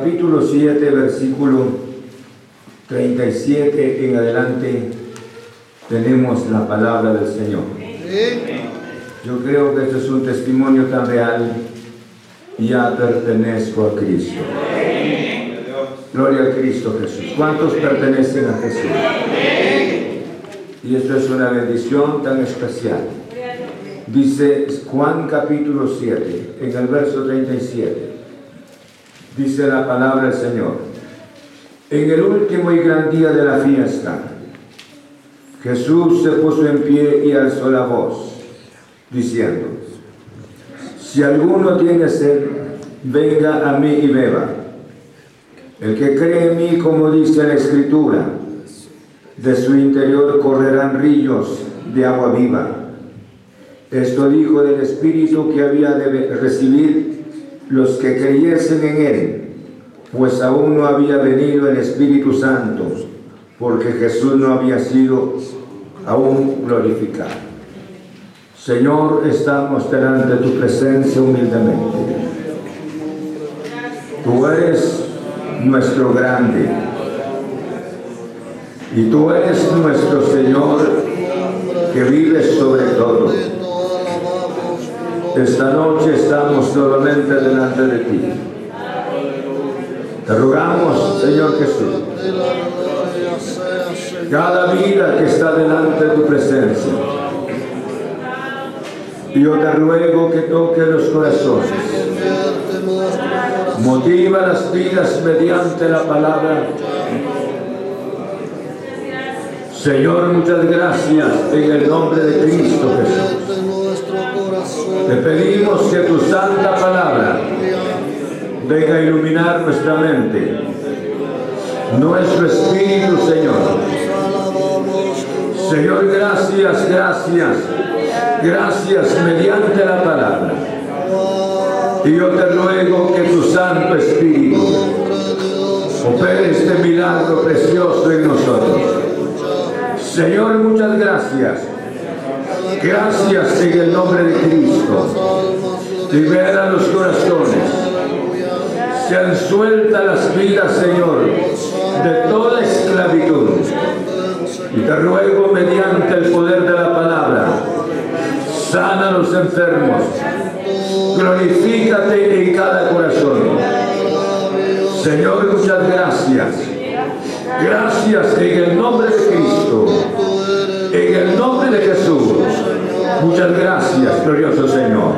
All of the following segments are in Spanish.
capítulo 7, versículo 37 en adelante, tenemos la palabra del Señor. Yo creo que esto es un testimonio tan real. Ya pertenezco a Cristo. Gloria a Cristo Jesús. ¿Cuántos pertenecen a Jesús? Y esto es una bendición tan especial. Dice Juan capítulo 7, en el verso 37. Dice la palabra del Señor. En el último y gran día de la fiesta, Jesús se puso en pie y alzó la voz, diciendo, si alguno tiene sed, venga a mí y beba. El que cree en mí, como dice la Escritura, de su interior correrán ríos de agua viva. Esto dijo del Espíritu que había de recibir los que creyesen en Él, pues aún no había venido el Espíritu Santo, porque Jesús no había sido aún glorificado. Señor, estamos delante de tu presencia humildemente. Tú eres nuestro grande. Y tú eres nuestro Señor que vive sobre todo. Esta noche estamos nuevamente delante de ti. Te rogamos, Señor Jesús, cada vida que está delante de tu presencia. Yo te ruego que toque los corazones. Motiva las vidas mediante la palabra. Señor, muchas gracias en el nombre de Cristo Jesús. Te pedimos que tu santa palabra venga a iluminar nuestra mente, nuestro espíritu, Señor. Señor, gracias, gracias, gracias mediante la palabra. Y yo te ruego que tu Santo Espíritu opere este milagro precioso en nosotros. Señor, muchas gracias. Gracias en el nombre de Cristo. Libera los corazones. Sean sueltas las vidas, Señor, de toda esclavitud. Y te ruego mediante el poder de la palabra, sana a los enfermos, glorifícate en cada corazón. Señor, muchas gracias. Gracias en el nombre de Cristo, en el nombre de Jesús. Muchas gracias, glorioso Señor.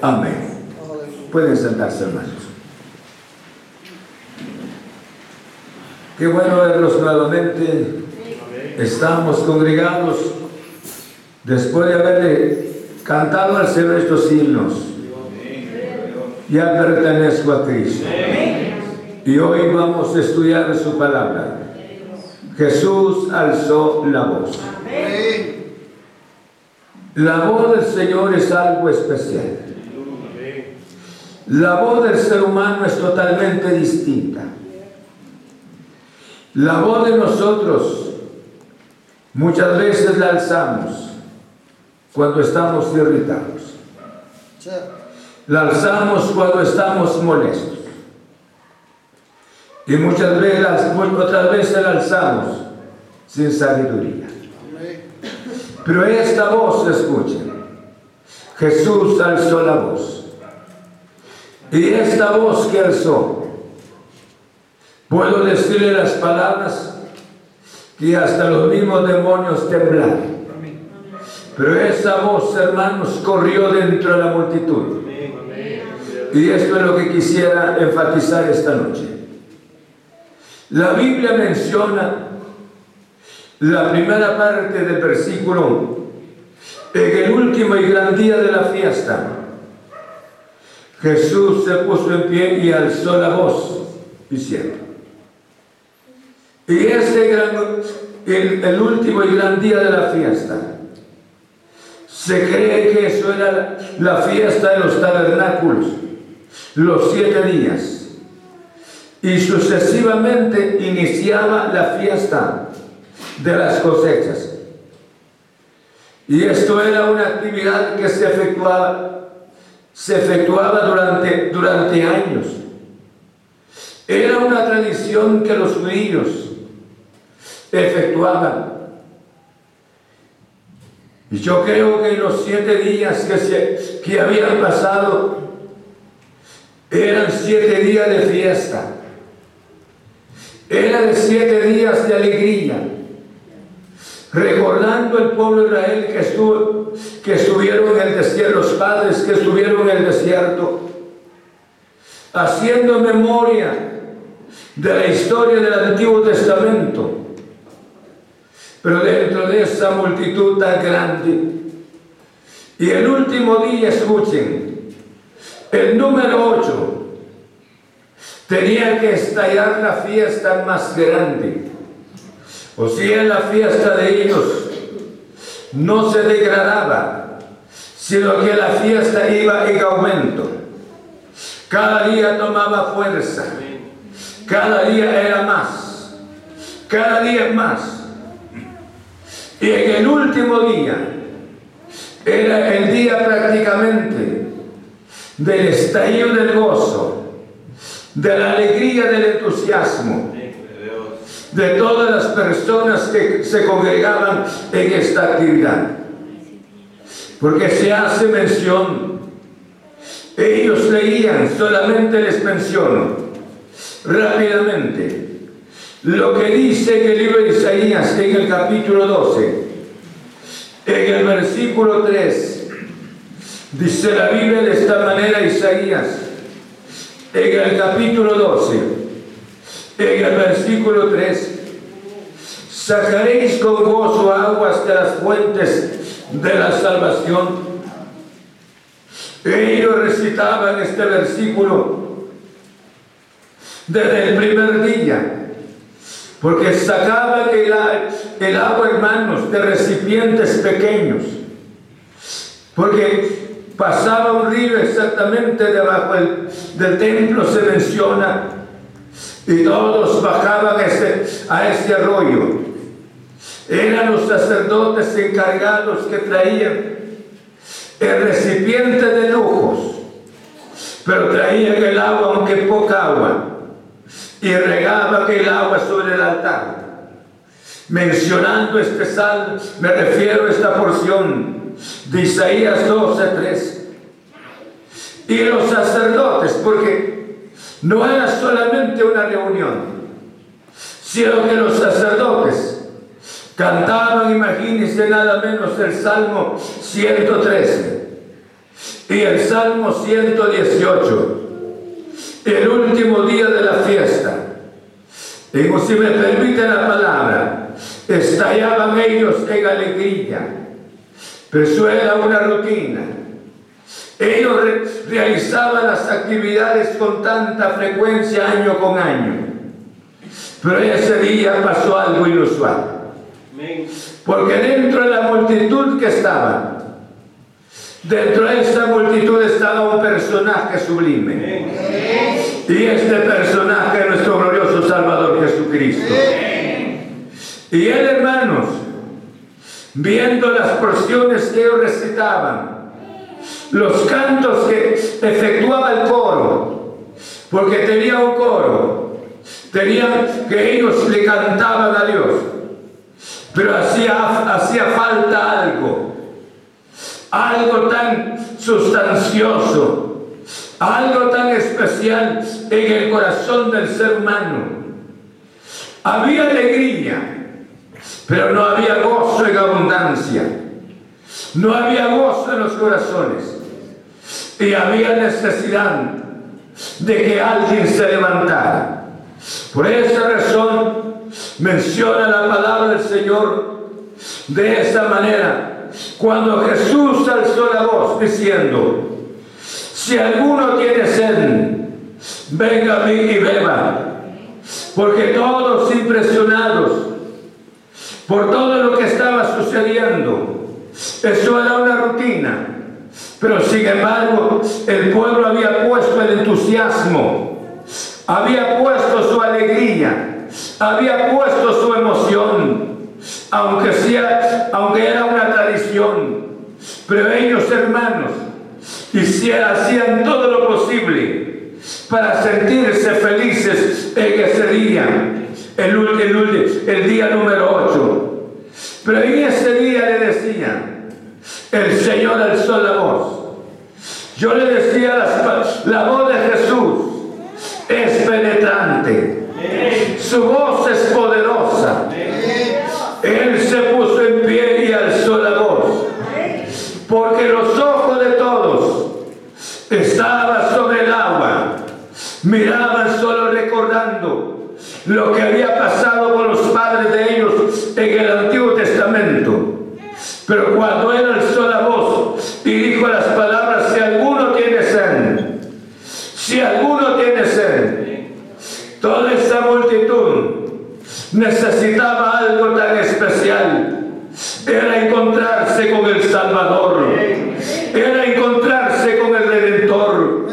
Amén. Pueden sentarse, hermanos. Qué bueno verlos nuevamente. Estamos congregados después de haberle cantado al Señor estos himnos. Ya pertenezco a Cristo. Y hoy vamos a estudiar su palabra. Jesús alzó la voz. La voz del Señor es algo especial. La voz del ser humano es totalmente distinta. La voz de nosotros muchas veces la alzamos cuando estamos irritados. La alzamos cuando estamos molestos. Y muchas veces, otras veces la alzamos sin sabiduría. Pero esta voz, escuchen, Jesús alzó la voz. Y esta voz que alzó, puedo decirle las palabras que hasta los mismos demonios temblaron. Pero esa voz, hermanos, corrió dentro de la multitud. Y esto es lo que quisiera enfatizar esta noche. La Biblia menciona la primera parte del versículo en el último y gran día de la fiesta. Jesús se puso en pie y alzó la voz diciendo. Y ese gran, el, el último y gran día de la fiesta Se cree que eso era la fiesta de los tabernáculos, los siete días. Y sucesivamente iniciaba la fiesta de las cosechas. Y esto era una actividad que se efectuaba, se efectuaba durante, durante años. Era una tradición que los judíos efectuaban. Y yo creo que los siete días que, se, que habían pasado eran siete días de fiesta. Eran siete días de alegría recordando el pueblo de Israel que, estuvo, que estuvieron en el desierto, los padres que estuvieron en el desierto, haciendo memoria de la historia del Antiguo Testamento. Pero dentro de esa multitud tan grande, y el último día, escuchen, el número 8, tenía que estallar la fiesta más grande o si en la fiesta de ellos no se degradaba, sino que la fiesta iba en aumento. Cada día tomaba fuerza, cada día era más, cada día más. Y en el último día, era el día prácticamente del estallido del gozo, de la alegría, del entusiasmo de todas las personas que se congregaban en esta actividad. Porque se hace mención, ellos leían, solamente les menciono rápidamente, lo que dice en el libro de Isaías, en el capítulo 12, en el versículo 3, dice la Biblia de esta manera Isaías, en el capítulo 12, en el versículo 3, sacaréis con gozo aguas de las fuentes de la salvación. Ellos recitaban este versículo desde el primer día, porque sacaban el, el agua, hermanos, de recipientes pequeños, porque pasaba un río exactamente debajo del templo, se menciona, y todos bajaban ese, a ese arroyo. Eran los sacerdotes encargados que traían el recipiente de lujos, pero traían el agua, aunque poca agua, y regaban el agua sobre el altar. Mencionando este sal, me refiero a esta porción de Isaías 12, 3. Y los sacerdotes, porque no era solamente una reunión, sino que los sacerdotes cantaban, imagínense nada menos el Salmo 113 y el Salmo 118, el último día de la fiesta. Y si me permite la palabra, estallaban ellos en alegría, pero eso era una rutina ellos realizaban las actividades con tanta frecuencia año con año. Pero ese día pasó algo inusual. Porque dentro de la multitud que estaba, dentro de esa multitud estaba un personaje sublime. Y este personaje es nuestro glorioso Salvador Jesucristo. Y él, hermanos, viendo las porciones que ellos recitaban, los cantos que efectuaba el coro, porque tenía un coro, tenía que ellos le cantaban a Dios, pero hacía, hacía falta algo, algo tan sustancioso, algo tan especial en el corazón del ser humano. Había alegría, pero no había gozo en abundancia. No había gozo en los corazones y había necesidad de que alguien se levantara. Por esa razón menciona la palabra del Señor de esta manera. Cuando Jesús alzó la voz diciendo, si alguno tiene sed, venga a mí y beba. Porque todos impresionados por todo lo que estaba sucediendo, Eso era una rutina. Pero sin embargo, el pueblo había puesto el entusiasmo, había puesto su alegría, había puesto su emoción, aunque, sea, aunque era una tradición. Pero ellos, hermanos, hacían todo lo posible para sentirse felices en ese día, el, el, el día número 8. Pero en ese día le decían, el Señor alzó la voz. Yo le decía, la voz de Jesús es penetrante. Su voz es poderosa. Él se puso en pie y alzó la voz. Porque los ojos de todos estaban sobre el agua. Miraban solo recordando lo que había pasado con los padres de ellos en el Antiguo Testamento. Pero cuando él alzó la voz y dijo las palabras, si alguno tiene sed, si alguno tiene sed, toda esa multitud necesitaba algo tan especial. Era encontrarse con el Salvador. Era encontrarse con el Redentor.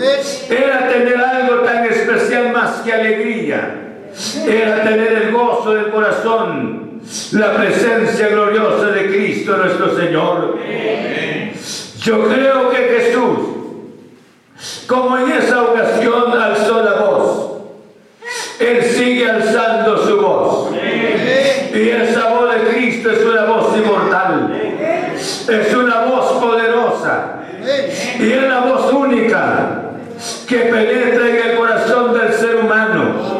Era tener algo tan especial más que alegría. Era tener el gozo del corazón. La presencia gloriosa de Cristo nuestro Señor. Yo creo que Jesús, como en esa ocasión alzó la voz, Él sigue alzando su voz. Y esa voz de Cristo es una voz inmortal. Es una voz poderosa. Y es la voz única que penetra en el corazón del ser humano.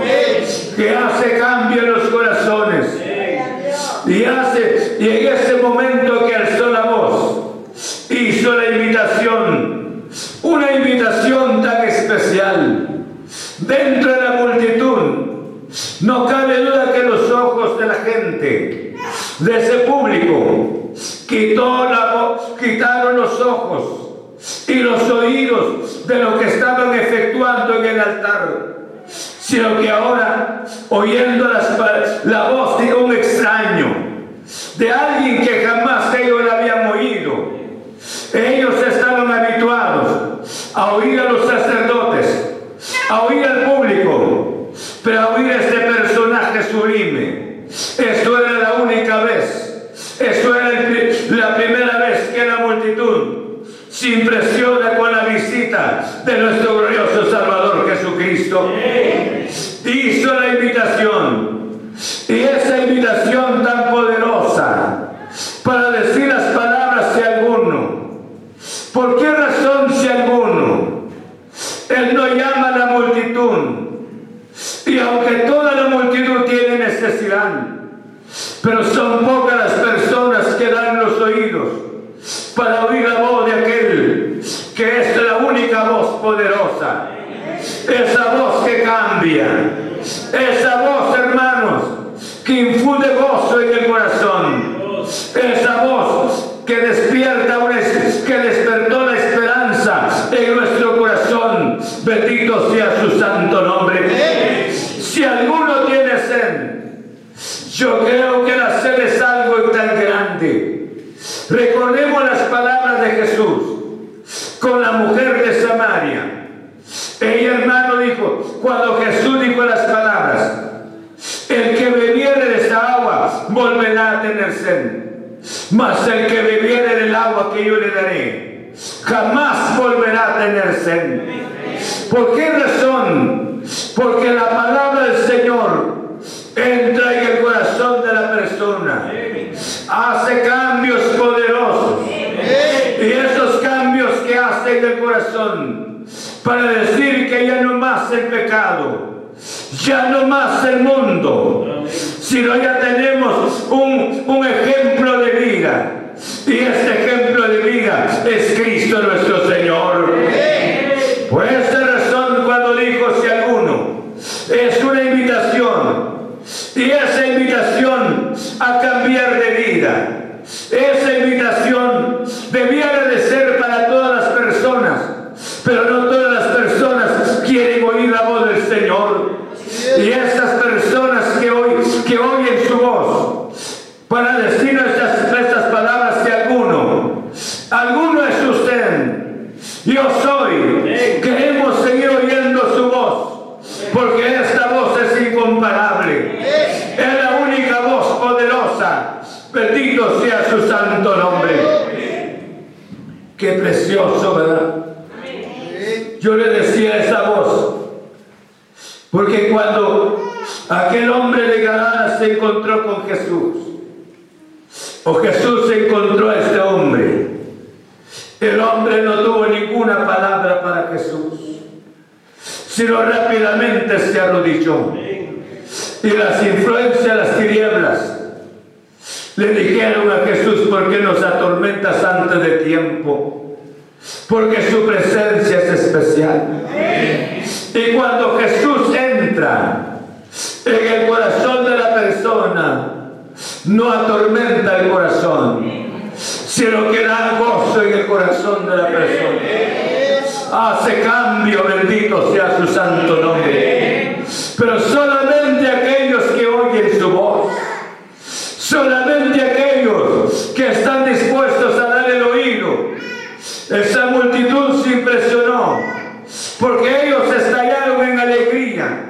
Que hace cambio en los corazones. Y hace, y en ese momento que alzó la voz, hizo la invitación. Una invitación tan especial. Dentro de la multitud no cabe duda que los ojos de la gente, de ese público, quitó la quitaron los ojos y los oídos de lo que estaban efectuando en el altar, sino que ahora, oyendo la voz de un extraño, de alguien que jamás ellos le habían oído, ellos estaban habituados a oír a los sacerdotes, a oír al público, pero a oír este personaje sublime. Esto era la única vez, esto la primera vez que la multitud se impresiona con la visita de nuestro glorioso Salvador Jesucristo. Hizo la invitación y esa invitación tan poderosa para decir las palabras de alguno. ¿Por qué razón si alguno? Él no llama a la multitud y aunque toda la multitud tiene necesidad, pero son pocas las personas que dan los oídos para oír la voz de aquel que es la única voz poderosa. Esa voz que cambia. Esa voz, hermanos, que infunde gozo en el corazón. Esa voz que despierta, una, que despertó la esperanza en nuestro corazón. Bendito sea su santo nombre. Si alguno tiene sed, yo creo que la sed es algo tan grande. Recordemos las palabras de Jesús con la mujer de Samaria. Ella, hermano, dijo, cuando Jesús dijo las palabras, el que bebiere de esta agua volverá a tener sed. Mas el que bebiere del agua que yo le daré, jamás volverá a tener sed. ¿Por qué razón? Porque la palabra del Señor entra en el corazón de la persona. Hace cambios corazón para decir que ya no más el pecado, ya no más el mundo, sino ya tenemos un, un ejemplo de vida. Y este ejemplo de vida es Cristo nuestro Señor. Por esa razón cuando dijo si es una invitación. Y esa invitación a cambiar de vida, esa invitación debiera de ser para todas las personas, pero no todas las personas quieren oír la voz del Señor. Y esas personas que, hoy, que oyen su voz, para decir estas, estas palabras de alguno, santo nombre. Qué precioso, ¿verdad? Yo le decía esa voz, porque cuando aquel hombre de Gadara se encontró con Jesús, o Jesús se encontró a este hombre, el hombre no tuvo ninguna palabra para Jesús, sino rápidamente se arrodilló. Y las influencias, las tinieblas, le dijeron a Jesús, ¿por qué nos atormentas antes de Porque su presencia es especial. Y cuando Jesús entra en el corazón de la persona, no atormenta el corazón, sino que da gozo en el corazón de la persona. Hace cambio, bendito sea su santo nombre. Pero solamente aquellos que oyen su voz, solamente aquellos que están dispuestos a dar el oído. Esa multitud se impresionó porque ellos estallaron en alegría.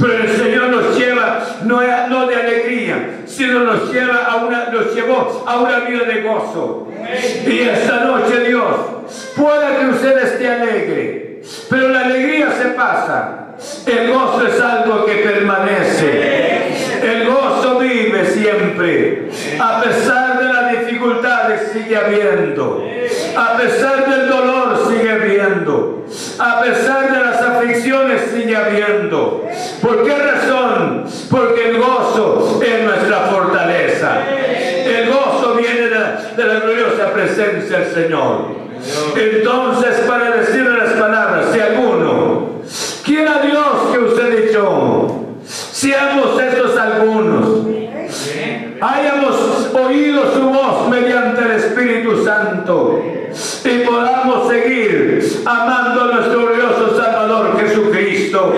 Pero el Señor nos lleva no, no de alegría, sino nos lleva a una, nos llevó a una vida de gozo. Y esta noche Dios, puede que usted esté alegre, pero la alegría se pasa. El gozo es algo que permanece. El gozo vive siempre. A pesar de las dificultades sigue habiendo. A pesar del dolor sigue habiendo. A pesar de las aflicciones sigue habiendo. ¿Por qué razón? Porque el gozo es nuestra fortaleza. El gozo viene de la, de la gloriosa del Señor. Entonces, para decirle las palabras, si alguno quiera Dios que usted dicho, seamos estos algunos, hayamos oído su voz mediante el Espíritu Santo y podamos seguir amando a nuestro glorioso Salvador Jesucristo.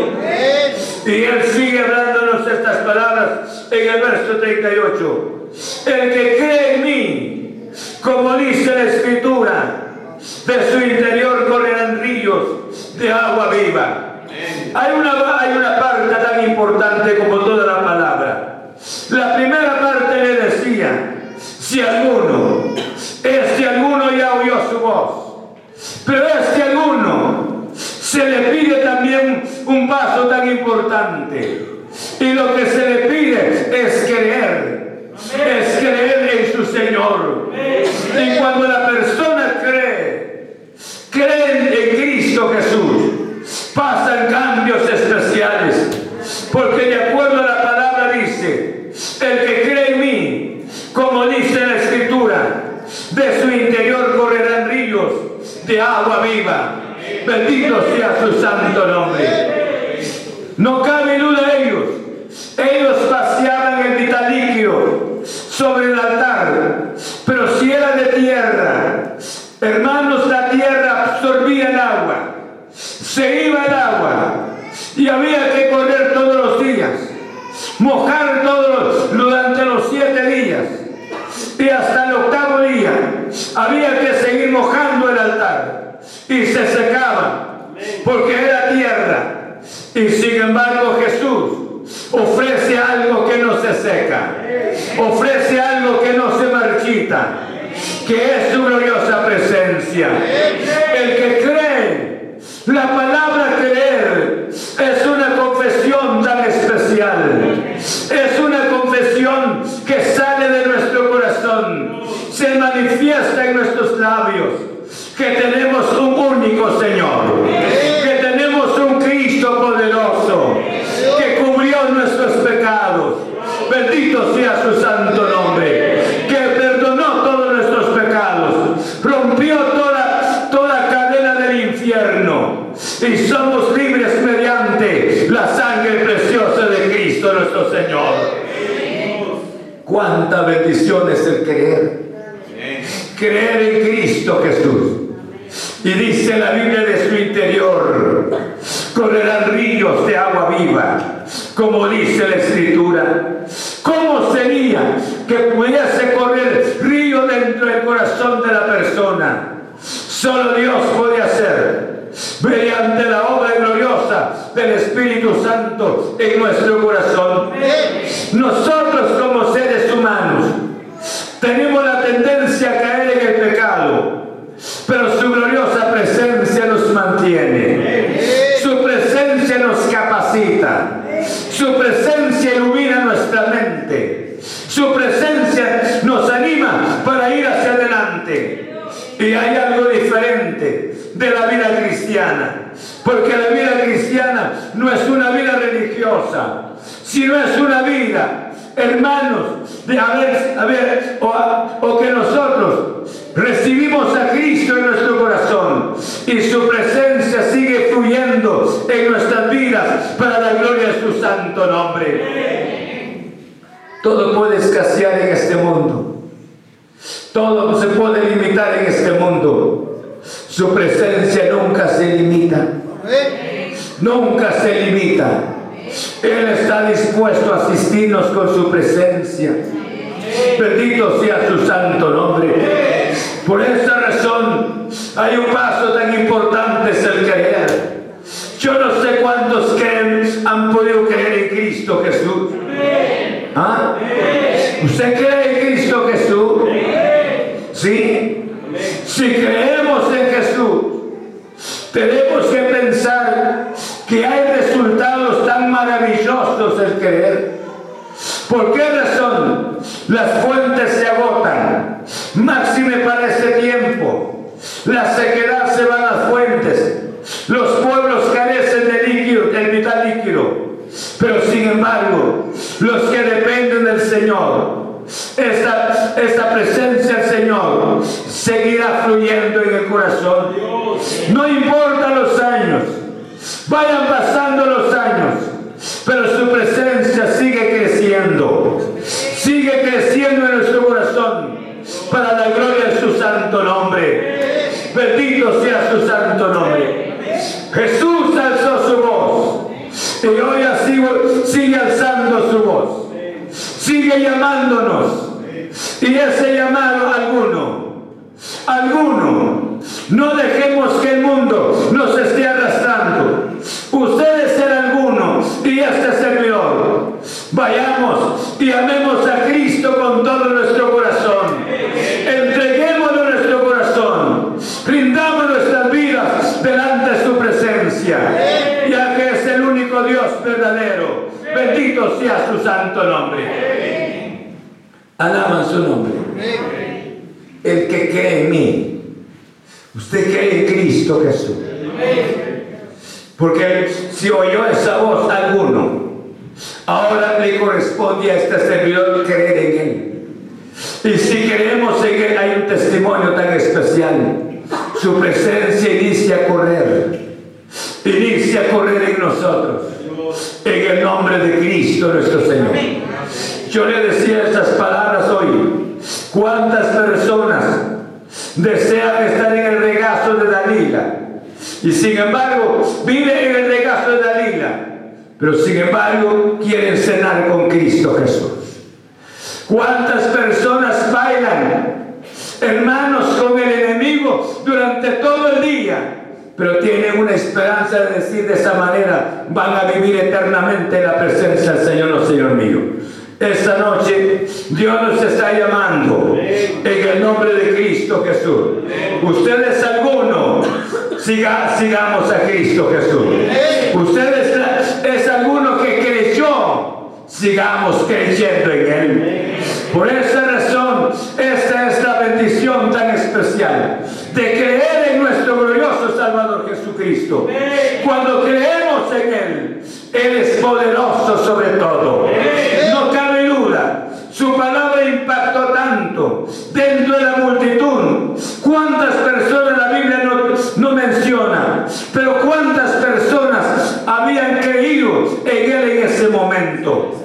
Y Él sigue hablándonos estas palabras en el verso 38. El que cree en mí, como dice la Escritura, de su interior correrán ríos de agua viva. Hay una, hay una parte tan importante como toda la palabra. La primera parte le decía, si alguno, este alguno ya oyó su voz, pero este alguno se le pide también un paso tan importante. Y lo que se le pide es creer, es creer en su Señor. Y cuando la persona cree, cree en Cristo Jesús, pasan cambios especiales. Porque de acuerdo a la palabra dice, el que cree en mí, como dice la escritura, de su interior correrán ríos de agua viva. Bendito sea su santo nombre. No cabe duda de ellos. Ellos paseaban el vitaliquio sobre el altar, pero si era tierra, hermanos, la tierra absorbía el agua, se iba el agua. Y había que correr todos los días, mojar todos durante los siete días. Y hasta el octavo día había que seguir mojando el altar. Y se secaba porque era tierra. Y sin embargo Jesús ofrece algo que no se seca, ofrece algo que no se marchita, que es su gloriosa presencia. El que cree, la palabra creer es una confesión tan especial, es una confesión que sale de nuestro corazón, se manifiesta en nuestros labios, que tenemos Señor. Cuánta bendición es el creer. Creer en Cristo Jesús. Y dice la Biblia de su interior, correrán ríos de agua viva, como dice la Escritura. ¿Cómo sería que pudiese correr río dentro del corazón de la persona? Solo Dios puede hacer mediante la obra gloriosa del Espíritu Santo en nuestro corazón. Nosotros en nuestras vidas para la gloria de su santo nombre. Todo puede escasear en este mundo. Todo se puede limitar en este mundo. Su presencia nunca se limita. Nunca se limita. Él está dispuesto a asistirnos con su presencia. Bendito sea su santo nombre. Por esta razón hay un paso tan importante, es el creer. Yo no sé cuántos creen, han podido creer en Cristo Jesús. ¿Ah? ¿Usted cree en Cristo Jesús? Sí. Si creemos en Jesús, tenemos que pensar que hay resultados tan maravillosos el creer. ¿Por qué razón? Las fuentes se agotan. Máxime para este tiempo. La sequedad se va a las fuentes. Los pueblos carecen de líquido, del vital líquido. Pero sin embargo, los que dependen del Señor, esta, presencia del Señor seguirá fluyendo en el corazón. No importa los años, vayan pasando los años, pero su presencia sigue creciendo, sigue creciendo en nuestro corazón para la gloria de su santo nombre. Bendito sea su santo nombre. Jesús alzó su voz y hoy así sigue alzando voz, sigue llamándonos y ese llamado alguno, alguno, no dejemos que el mundo nos esté arrastrando. Ustedes serán alguno y este servidor. Vayamos y amemos a Cristo con todo nuestro corazón. Entreguémoslo nuestro corazón. Rindamos nuestras vidas delante de su presencia. Ya que es el Dios verdadero. Bendito sea su santo nombre. Alaban su nombre. El que cree en mí. Usted cree en Cristo Jesús. Porque si oyó esa voz alguno, ahora le corresponde a este servidor creer en él. Y si creemos en él, hay un testimonio tan especial. Su presencia inicia a correr. Inicia a correr en nosotros. En el nombre de Cristo nuestro Señor. Yo le decía estas palabras hoy. ¿Cuántas personas desean estar en el regazo de Dalila? Y sin embargo, vive en el regazo de Dalila. Pero sin embargo, quieren cenar con Cristo Jesús. ¿Cuántas personas bailan, hermanos, con el enemigo durante todo el día? Pero tienen una esperanza de decir de esa manera, van a vivir eternamente en la presencia del Señor, no Señor mío. Esta noche Dios nos está llamando en el nombre de Cristo Jesús. Ustedes alguno, siga, sigamos a Cristo Jesús. Ustedes es alguno que creyó, sigamos creyendo en Él. Por esa razón, esta es la bendición tan especial de creer en nuestro Salvador Jesucristo. Cuando creemos en Él, Él es poderoso sobre todo. No cabe duda. Su palabra impactó tanto dentro de la multitud. ¿Cuántas personas la Biblia no, no menciona? Pero ¿cuántas personas habían creído en Él en ese momento?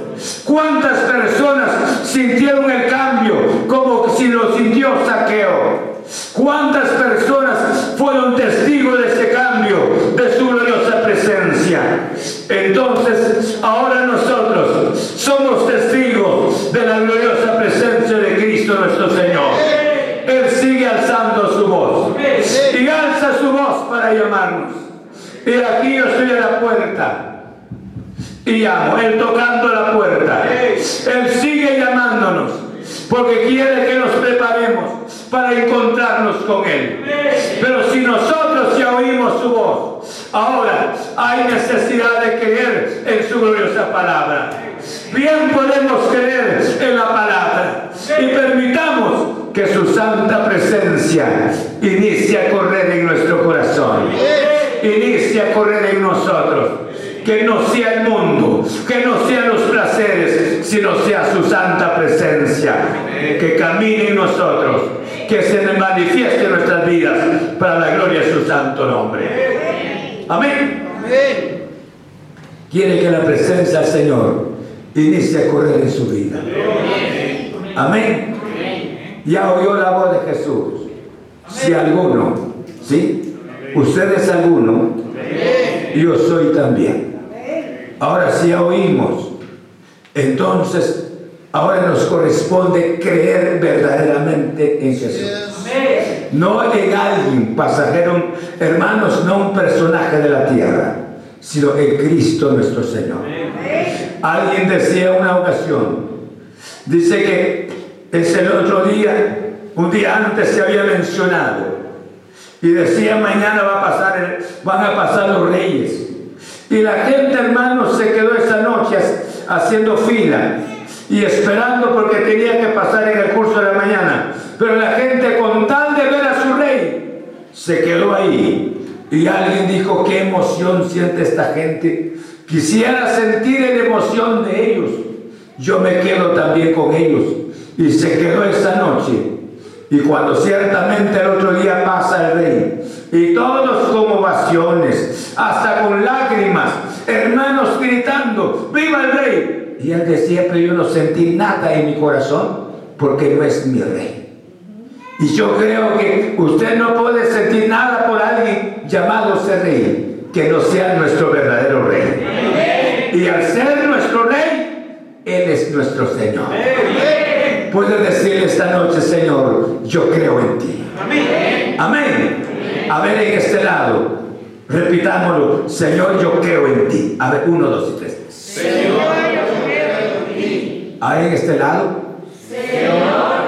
¿Cuántas personas sintieron el cambio como si lo sintió Saqueo? ¿Cuántas personas fueron testigos de ese cambio, de su gloriosa presencia? Entonces, ahora nosotros somos testigos de la gloriosa presencia de Cristo nuestro Señor. Él sigue alzando su voz y alza su voz para llamarnos. Y aquí yo estoy a la puerta y llamo, Él tocando la puerta. Él sigue llamándonos. Porque quiere que nos preparemos para encontrarnos con Él. Pero si nosotros ya oímos su voz, ahora hay necesidad de creer en su gloriosa palabra. Bien podemos creer en la palabra y permitamos que su santa presencia inicie a correr en nuestro corazón, inicie a correr en nosotros que no sea el mundo, que no sean los placeres, sino sea su santa presencia, que camine en nosotros, que se manifieste en nuestras vidas para la gloria de su santo nombre. Amén. Quiere que la presencia del Señor inicie a correr en su vida. Amén. Ya oyó la voz de Jesús. Si alguno, ¿sí? Usted es alguno, yo soy también. Ahora sí oímos. Entonces, ahora nos corresponde creer verdaderamente en Jesús. No en alguien pasajero, hermanos, no un personaje de la tierra, sino en Cristo nuestro Señor. Alguien decía una ocasión, dice que es el otro día, un día antes se había mencionado, y decía mañana va a pasar, van a pasar los reyes. Y la gente, hermanos, se quedó esa noche haciendo fila y esperando porque tenía que pasar en el curso de la mañana. Pero la gente, con tal de ver a su rey, se quedó ahí. Y alguien dijo, qué emoción siente esta gente. Quisiera sentir la emoción de ellos. Yo me quedo también con ellos. Y se quedó esa noche. Y cuando ciertamente el otro día pasa el rey, y todos con ovaciones, hasta con lágrimas, hermanos gritando, ¡Viva el rey! Y él decía, pero yo no sentí nada en mi corazón, porque no es mi rey. Y yo creo que usted no puede sentir nada por alguien llamado ser rey, que no sea nuestro verdadero rey. Y al ser nuestro rey, Él es nuestro Señor. Puede decirle esta noche, Señor, yo creo en ti. Amén. Amén. A ver en este lado, repitámoslo, Señor, yo creo en ti. A ver, uno, dos y tres. Señor, yo creo en ti. A ver en este lado. Señor,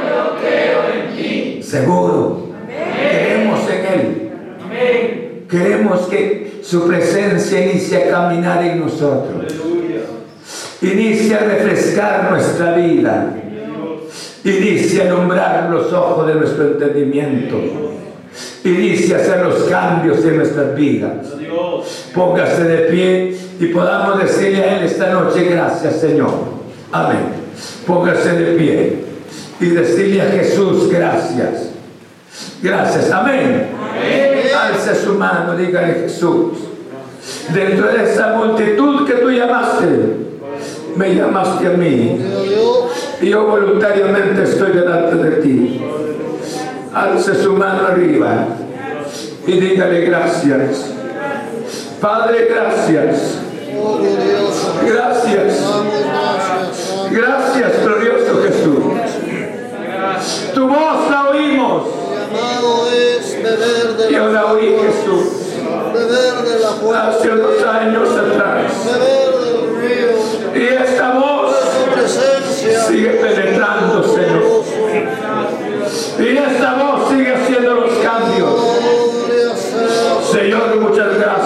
yo creo en ti. Seguro. Creemos en Él. Amén. Queremos que su presencia inicie a caminar en nosotros. Inicia a refrescar nuestra vida Inicia a alumbrar los ojos de nuestro entendimiento. Inicia a hacer los cambios en nuestras vidas. Póngase de pie y podamos decirle a Él esta noche, gracias Señor. Amén. Póngase de pie y decirle a Jesús, gracias. Gracias. Amén. Alce su mano, dígale Jesús. Dentro de esa multitud que tú llamaste, me llamaste a mí y yo voluntariamente estoy delante de ti. Alce su mano arriba y dígale gracias. Padre, gracias. Gracias. Gracias, glorioso Jesús. Tu voz la oímos. Yo la oí, Jesús. Hace unos años atrás. Y esta voz sigue penetrando, Señor. Y esta voz sigue haciendo los cambios. Señor, muchas gracias.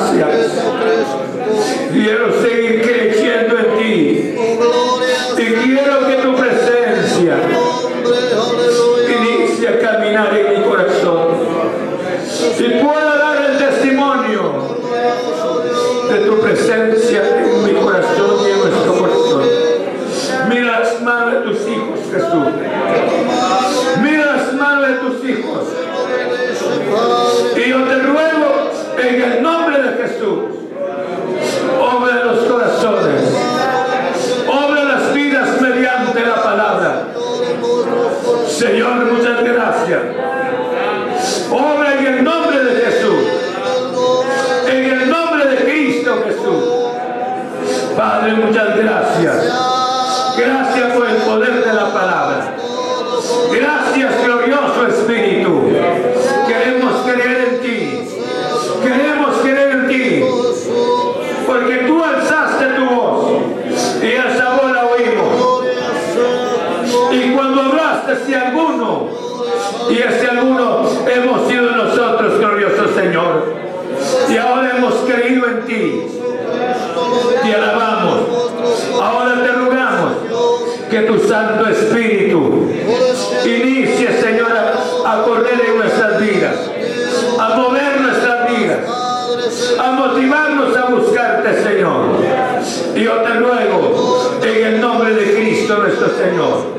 Señor,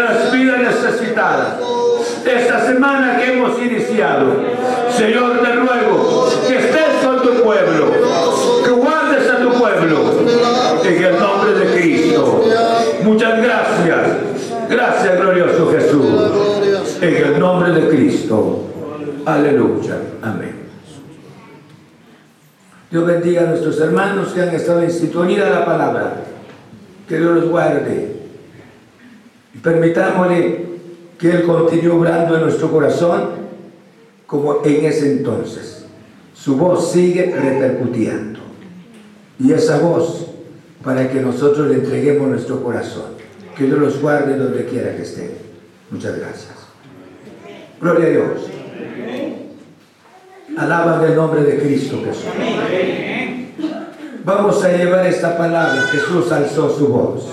las vidas necesitadas. Esta semana que hemos iniciado, Señor, te ruego que estés con tu pueblo, que guardes a tu pueblo, en el nombre de Cristo. Muchas gracias. Gracias, glorioso Jesús. En el nombre de Cristo. Aleluya. Amén. Dios bendiga a nuestros hermanos que han estado en sintonía la palabra. Que Dios los guarde. Y permitámosle que Él continúe obrando en nuestro corazón como en ese entonces. Su voz sigue repercutiendo. Y esa voz para que nosotros le entreguemos nuestro corazón. Que Dios los guarde donde quiera que estén. Muchas gracias. Gloria a Dios. Alaban el nombre de Cristo Jesús. Vamos a llevar esta palabra. Jesús alzó su voz.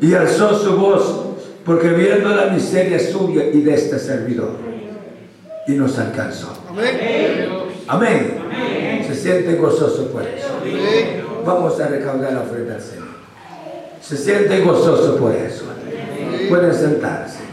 Y alzó su voz porque viendo la miseria suya y de este servidor. Y nos alcanzó. Amén. Se siente gozoso por eso. Vamos a recaudar la ofrenda al Señor. Se siente gozoso por eso. Pueden sentarse.